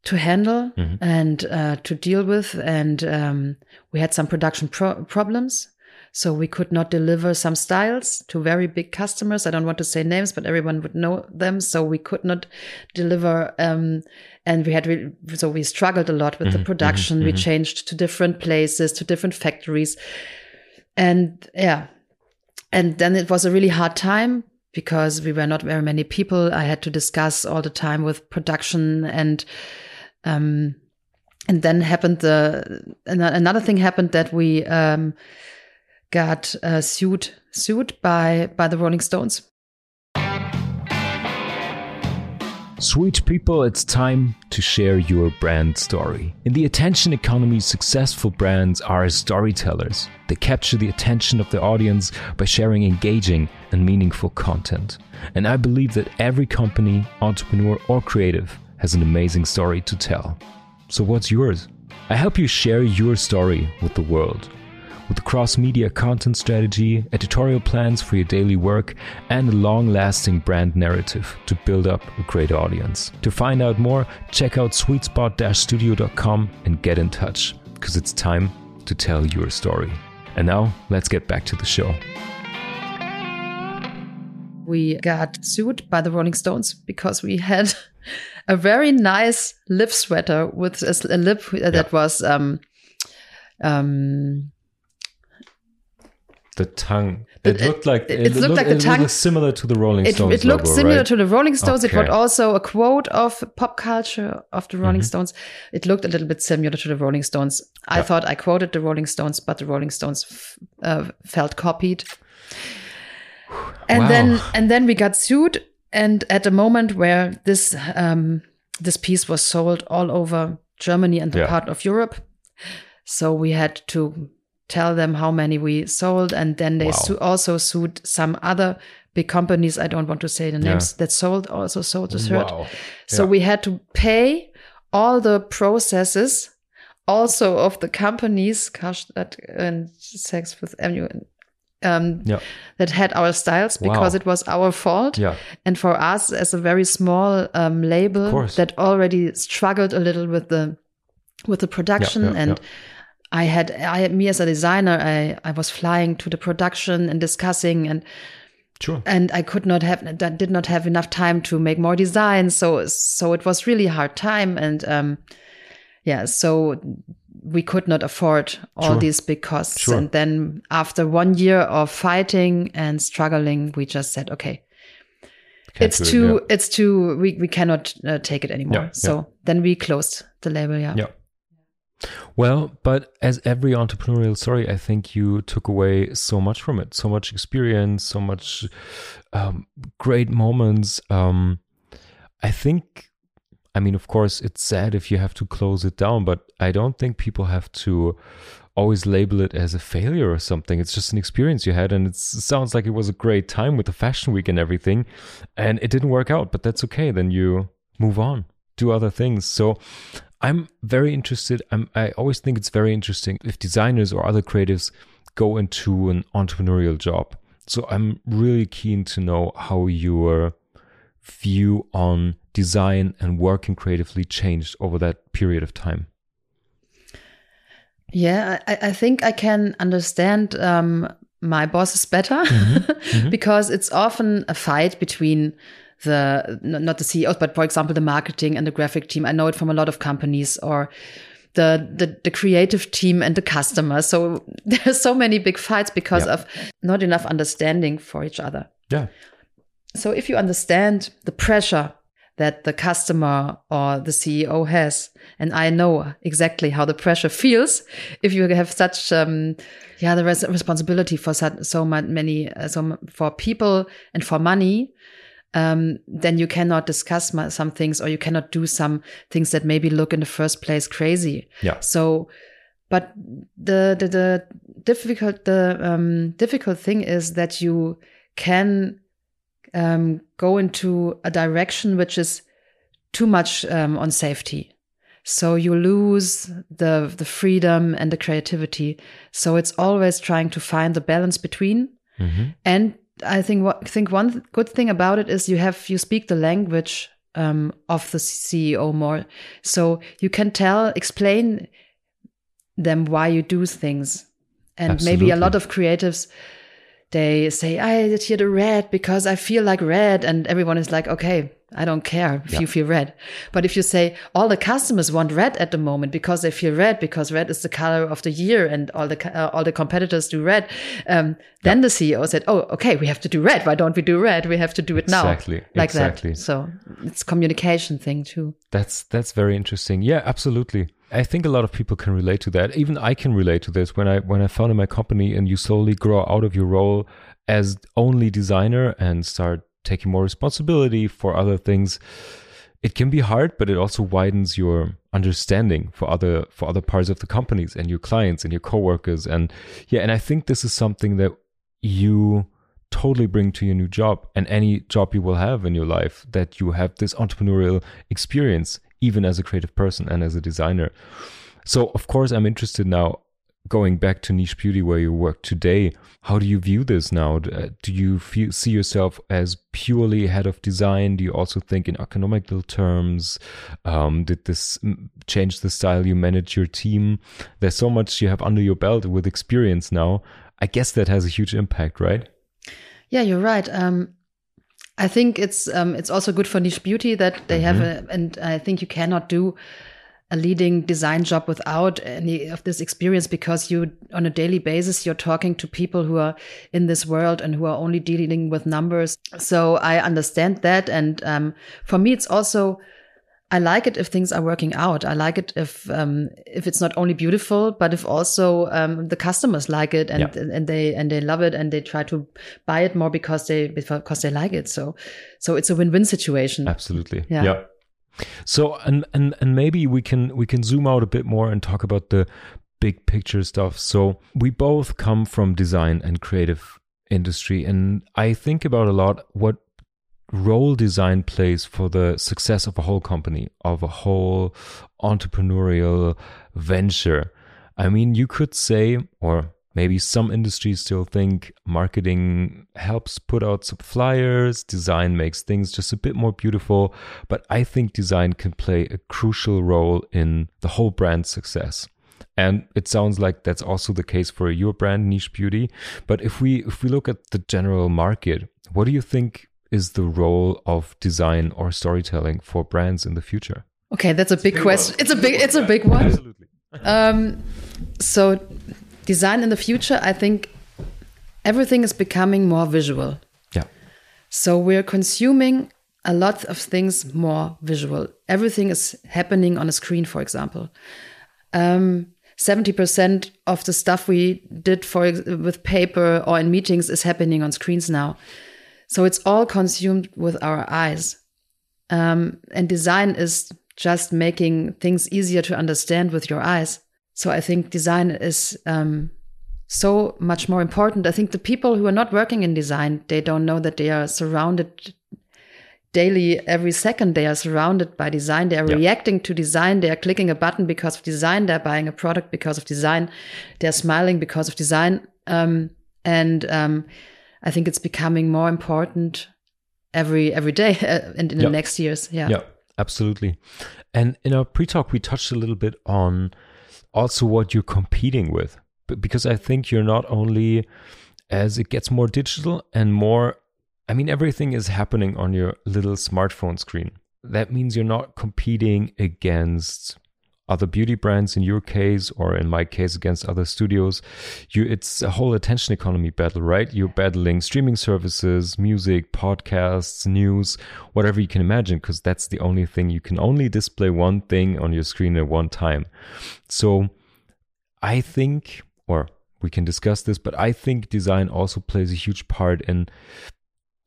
to handle mm-hmm. and uh, to deal with. And um, we had some production pro- problems. So we could not deliver some styles to very big customers. I don't want to say names, but everyone would know them. So we could not deliver. Um, and we had, re- so we struggled a lot with mm-hmm. the production. Mm-hmm. We changed to different places, to different factories. And yeah. And then it was a really hard time because we were not very many people. I had to discuss all the time with production and um, and then happened the another thing happened that we um, got uh, sued sued by by the Rolling Stones. Sweet people, it's time to share your brand story. In the attention economy, successful brands are storytellers. They capture the attention of the audience by sharing engaging and meaningful content. And I believe that every company, entrepreneur, or creative has an amazing story to tell. So, what's yours? I help you share your story with the world. With cross media content strategy, editorial plans for your daily work, and a long lasting brand narrative to build up a great audience. To find out more, check out sweetspot studio.com and get in touch, because it's time to tell your story. And now, let's get back to the show. We got sued by the Rolling Stones because we had a very nice lip sweater with a, lip that yeah. was um, um, the tongue. It, it looked like it, it, looked, looked like the tongue similar to the Rolling Stones. It, looked logo, similar right? to the Rolling Stones. Okay. It was also a quote of pop culture of the Rolling mm -hmm. Stones. It looked a little bit similar to the Rolling Stones. I yeah. thought I quoted the Rolling Stones, but the Rolling Stones uh, felt copied. And wow. then and then we got sued and at the moment where this um, this piece was sold all over Germany and the yeah. part of Europe, so we had to tell them how many we sold, and then they wow. su also sued some other big companies. I don't want to say the names yeah. that sold also sold the shirt. Wow. So yeah. we had to pay all the processes also of the companies Karstadt and Saks Fifth Avenue um, yeah. that had our styles because wow. it was our fault. Yeah. And for us, as a very small um, label that already struggled a little with the with the production, yeah, and I had I me as a designer, I I was flying to the production and discussing and. Sure. And I could not have, that did not have enough time to make more designs. So, so it was really hard time. And, um, yeah, so we could not afford all sure. these big costs. Sure. And then after one year of fighting and struggling, we just said, okay, Can't it's too, it, yeah. it's too, we, we cannot uh, take it anymore. Yeah, so yeah. then we closed the label. Yeah. Yeah. Well, but as every entrepreneurial story, I think you took away so much from it, so much experience, so much um, great moments. Um, I think I mean, of course, it's sad if you have to close it down, but I don't think people have to always label it as a failure or something. It's just an experience you had, and it sounds like it was a great time with the fashion week and everything, and it didn't work out, but that's okay. Then you move on, do other things. So I'm very interested. I'm, I always think it's very interesting if designers or other creatives go into an entrepreneurial job. So I'm really keen to know how your view on design and working creatively changed over that period of time? Yeah, I, I think I can understand um, my bosses better mm-hmm. Mm-hmm. because it's often a fight between the not the CEOs, but for example, the marketing and the graphic team. I know it from a lot of companies or the, the, the creative team and the customer. So there's so many big fights because yeah. of not enough understanding for each other. Yeah. So if you understand the pressure that the customer or the CEO has, and I know exactly how the pressure feels if you have such, um, yeah, the res responsibility for such, so many, uh, so for people and for money um, then you cannot discuss some things or you cannot do some things that maybe look in the first place crazy. Yeah. So, but the the, the difficult the um, difficult thing is that you can um, go into a direction which is too much um, on safety. So you lose the the freedom and the creativity. So it's always trying to find the balance between mm -hmm. and I think what think one good thing about it is you have you speak the language um, of the CEO more, so you can tell explain them why you do things, and Absolutely. maybe a lot of creatives they say I did hear the red because I feel like red, and everyone is like okay I don't care if yeah. you feel red. But if you say all the customers want red at the moment because they feel red because red is the color of the year and all the uh, all the competitors do red, um, then yeah. the CEO said, "Oh, okay, we have to do red. Why don't we do red? We have to do it now." Exactly. Like exactly. that. So it's communication thing too. That's that's very interesting. Yeah, absolutely. I think a lot of people can relate to that. Even I can relate to this when I when I founded my company and you slowly grow out of your role as only designer and start taking more responsibility for other things. It can be hard but it also widens your understanding for other for other parts of the companies and your clients and your coworkers. And yeah and i think this is something that you totally bring to your new job and any job you will have in your life that you have this entrepreneurial experience even as a creative person and as a designer. So of course i'm interested now going back to niche beauty where you work today how do you view this now? Uh, do you feel, see yourself as purely head of design? Do you also think in economical terms? Um, did this change the style you manage your team? There's so much you have under your belt with experience now. I guess that has a huge impact right? Yeah you're right. Um, i think it's um, it's also good for niche beauty that they mm -hmm. have mm-hmm. a, and i think you cannot do a leading design job without any of this experience because you on a daily basis you're talking to people who are in this world and who are only dealing with numbers so i understand that and um, for me it's also I like it if things are working out. I like it if um, if it's not only beautiful, but if also um, the customers like it and yeah. and they and they love it and they try to buy it more because they because they like it. So so it's a win win situation. Absolutely. Yeah. yeah. So and and and maybe we can we can zoom out a bit more and talk about the big picture stuff. So we both come from design and creative industry and I think about a lot what role design plays for the success of a whole company, of a whole entrepreneurial venture. I mean, you could say, or Maybe some industries still think marketing helps put out some flyers, design makes things just a bit more beautiful. But I think design can play a crucial role in the whole brand success. And it sounds like that's also the case for your brand, Niche Beauty. But if we if we look at the general market, what do you think is the role of design or storytelling for brands in the future? Okay, that's a big, big question. One. It's a big it's a big one. Absolutely. Um, so design in the future, I think everything is becoming more visual. Yeah. So we're consuming a lot of things more visual. Everything is happening on a screen, for example. Um, 70% of the stuff we did for with paper or in meetings is happening on screens now. So it's all consumed with our eyes. Um, and design is just making things easier to understand with your eyes. So I think design is um, so much more important. I think the people who are not working in design, they don't know that they are surrounded daily, every second. They are surrounded by design. They are yeah. reacting to design. They are clicking a button because of design. They're buying a product because of design. They're smiling because of design. Um, and um, I think it's becoming more important every every day uh, in, yep. the next years. Yeah. Yeah, absolutely. And in our pre-talk, we touched a little bit on also what you're competing with, because I think you're not only as it gets more digital and more. I mean, everything is happening on your little smartphone screen. That means you're not competing against other beauty brands in your case or in my case against other studios you it's a whole attention economy battle right? You're battling streaming services music podcasts news whatever you can imagine because that's the only thing. You can only display one thing on your screen at one time. So i think or we can discuss this but i think design also plays a huge part in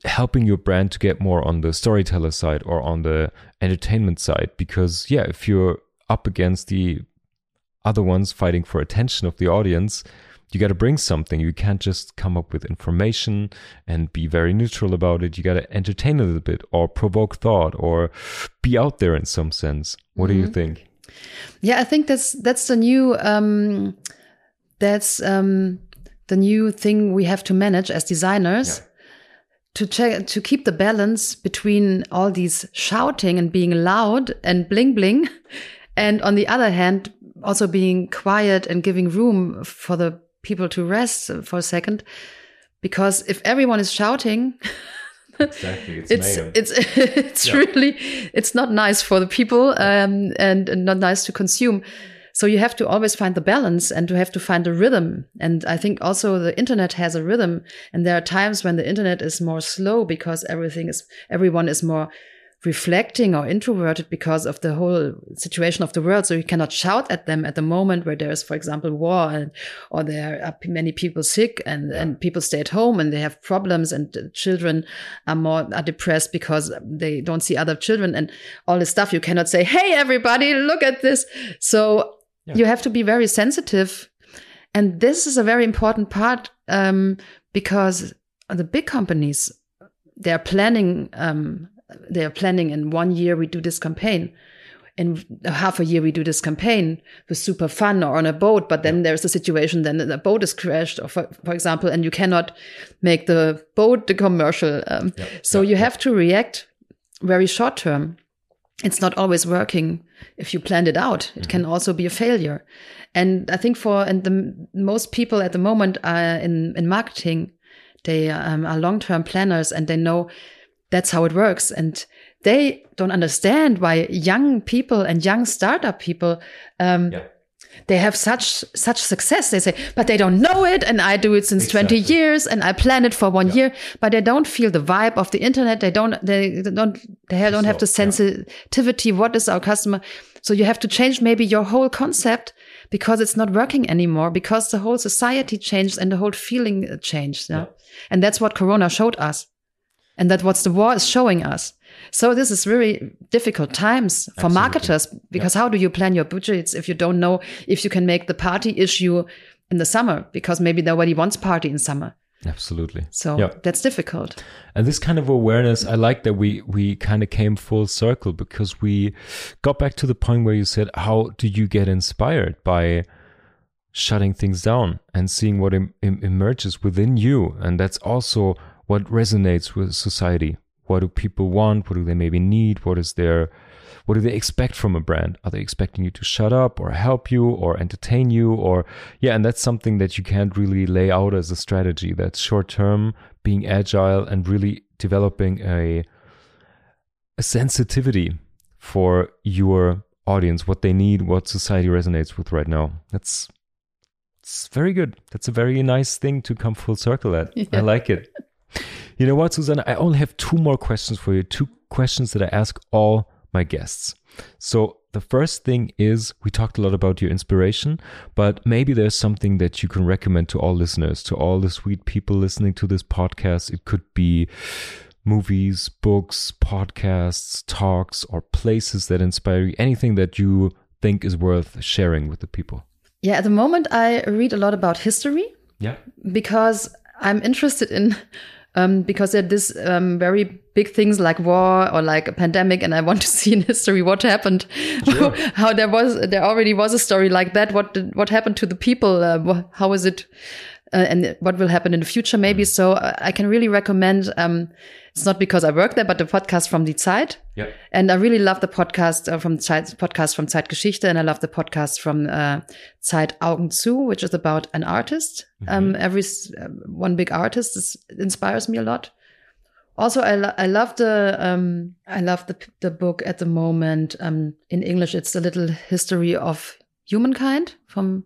helping your brand to get more on the storyteller side or on the entertainment side because yeah if you're up against the other ones fighting for attention of the audience, you got to bring something. You can't just come up with information and be very neutral about it. You got to entertain a little bit or provoke thought or be out there in some sense. What mm-hmm. do you mm-hmm. think? Yeah, I think that's that's the new um, that's um, the new thing we have to manage as designers. Yeah. To check to keep the balance between all these shouting and being loud and bling bling and on the other hand, also being quiet and giving room for the people to rest for a second. Because if everyone is shouting, exactly. it's it's it's, it's yeah. really it's not nice for the people um, and, and not nice to consume. So you have to always find the balance and to have to find a rhythm. And I think also the internet has a rhythm. And there are times when the internet is more slow because everything is everyone is more reflecting or introverted because of the whole situation of the world. So you cannot shout at them at the moment where there is, for example, war and, or there are many people sick and, and people stay at home and they have problems and children are more, are depressed because they don't see other children and all this stuff. You cannot say, Hey, everybody, look at this. So yeah. you have to be very sensitive. And this is a very important part, um, because the big companies, they're planning, um, they are planning in one year we do this campaign in half a year we do this campaign with super fun or on a boat but then there's a situation then the boat is crashed or for, for example and you cannot make the boat the commercial um, yeah. so yeah. you have to react very short term it's not always working if you planned it out it mm -hmm. can also be a failure and i think for and the most people at the moment are in in marketing they um, are long term planners and they know that's how it works. And they don't understand why young people and young startup people, um, yeah. they have such, such success. They say, but they don't know it. And I do it since exactly. 20 years and I plan it for one yeah. year, but they don't feel the vibe of the internet. They don't, they don't, they don't so, have the sensitivity. Yeah. What is our customer? So you have to change maybe your whole concept because it's not working anymore because the whole society changed and the whole feeling changed. Yeah? And that's what Corona showed us. And that what the war is showing us. So this is really difficult times for Absolutely. marketers because yeah. how do you plan your budgets if you don't know if you can make the party issue in the summer because maybe nobody wants party in summer. Absolutely. So yeah. that's difficult. And this kind of awareness, I like that we we kind of came full circle because we got back to the point where you said, how do you get inspired by shutting things down and seeing what Im- emerges within you? And that's also what resonates with society. What do people want? What do they maybe need? What is their what do they expect from a brand? Are they expecting you to shut up or help you or entertain you or yeah, and that's something that you can't really lay out as a strategy. That's short term, being agile and really developing a a sensitivity for your audience, what they need, what society resonates with right now. That's it's very good. That's a very nice thing to come full circle at. Yeah. I like it. You know what, Susanna? I only have two more questions for you. Two questions that I ask all my guests. So the first thing is we talked a lot about your inspiration, but maybe there's something that you can recommend to all listeners, to all the sweet people listening to this podcast. It could be movies, books, podcasts, talks, or places that inspire you, anything that you think is worth sharing with the people. Yeah, at the moment, I read a lot about history. Yeah. Because I'm interested in um, because there are these um, very big things like war or like a pandemic, and I want to see in history what happened. Sure. how there was there already was a story like that. What did, what happened to the people? Uh, how is it? Uh, and what will happen in the future maybe mm. so uh, i can really recommend um, It's not because I work there, but the podcast from Die Zeit. Yeah. And I really love the podcast uh, from Zeit, podcast from Zeitgeschichte, and I love the podcast from uh, Zeit Augen zu, which is about an artist. Mm -hmm. um, every uh, one big artist is, inspires me a lot. Also, I, lo I love the um, I love the the book at the moment. Um, in English, it's a little history of humankind from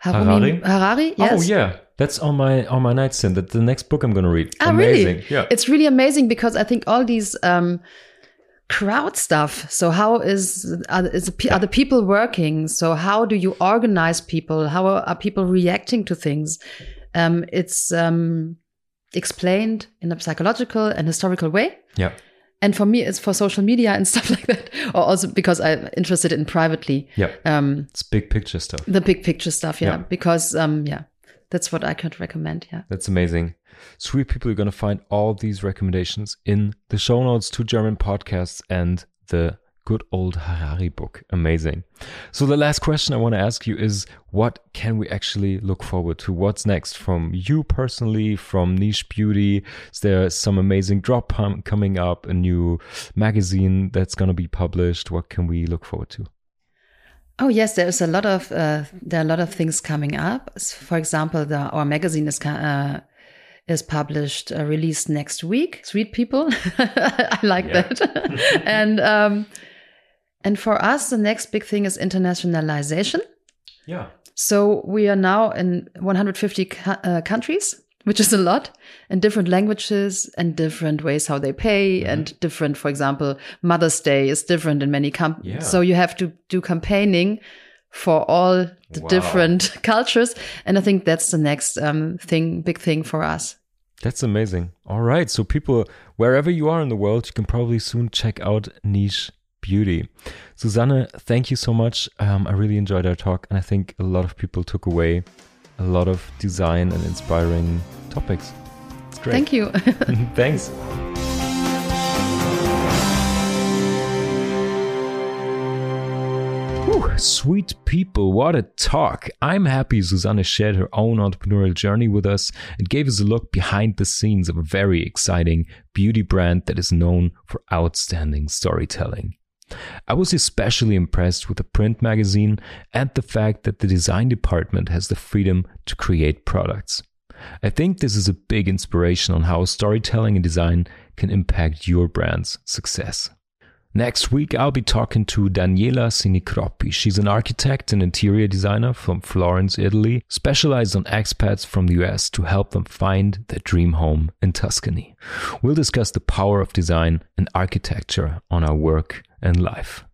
Harari. Harari. Yes. Oh yeah, that's on my on my nightstand. That's the next book I'm going to read. Ah, amazing. Really? Yeah, it's really amazing because I think all these um, crowd stuff. So how is are, is are the people working? So how do you organize people? How are people reacting to things? Um, it's um, explained in a psychological and historical way. Yeah. And for me, it's for social media and stuff like that, or also because I'm interested in privately. Yeah. Um, it's big picture stuff. The big picture stuff, yeah. yeah. Because, um, yeah, that's what I could recommend. Yeah. That's amazing. Sweet people, you're going to find all these recommendations in the show notes to German podcasts and the good old Harari book. Amazing. So the last question I want to ask you is what can we actually look forward to? What's next from you personally, from Niche Beauty? Is there some amazing drop coming up, a new magazine that's going to be published? What can we look forward to? Oh yes, there's a lot of uh, there are a lot of things coming up. For example, the, our magazine is uh, is published uh, released next week. Sweet people, I like that. and um, and for us, the next big thing is internationalization. Yeah. So we are now in 150 uh, countries, which is a lot, and different languages and different ways how they pay, mm -hmm. and different, for example, Mother's Day is different in many countries. Yeah. So you have to do campaigning for all the wow. different cultures, and I think that's the next um, thing, big thing for us. That's amazing. All right, so people, wherever you are in the world, you can probably soon check out Niche beauty. Susanne, thank you so much. Um, I really enjoyed our talk, and I think a lot of people took away a lot of design and inspiring topics. It's great. Thank you. Thanks. Whew, sweet people, what a talk. I'm happy Susanne shared her own entrepreneurial journey with us and gave us a look behind the scenes of a very exciting beauty brand that is known for outstanding storytelling. I was especially impressed with the print magazine and the fact that the design department has the freedom to create products. I think this is a big inspiration on how storytelling and design can impact your brand's success. Next week, I'll be talking to Daniela Sinicroppi. She's an architect and interior designer from Florence, Italy, specialized on expats from the US to help them find their dream home in Tuscany. We'll discuss the power of design and architecture on our work and life.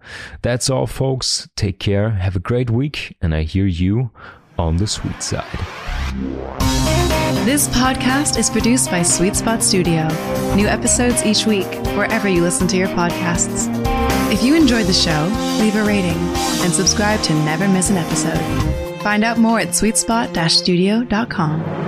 That's all, folks. Take care, have a great week, and I hear you on the sweet side. This podcast is produced by Sweet Spot Studio. New episodes each week, wherever you listen to your podcasts. If you enjoyed the show, leave a rating and subscribe to never miss an episode. Find out more at sweetspot-studio.com.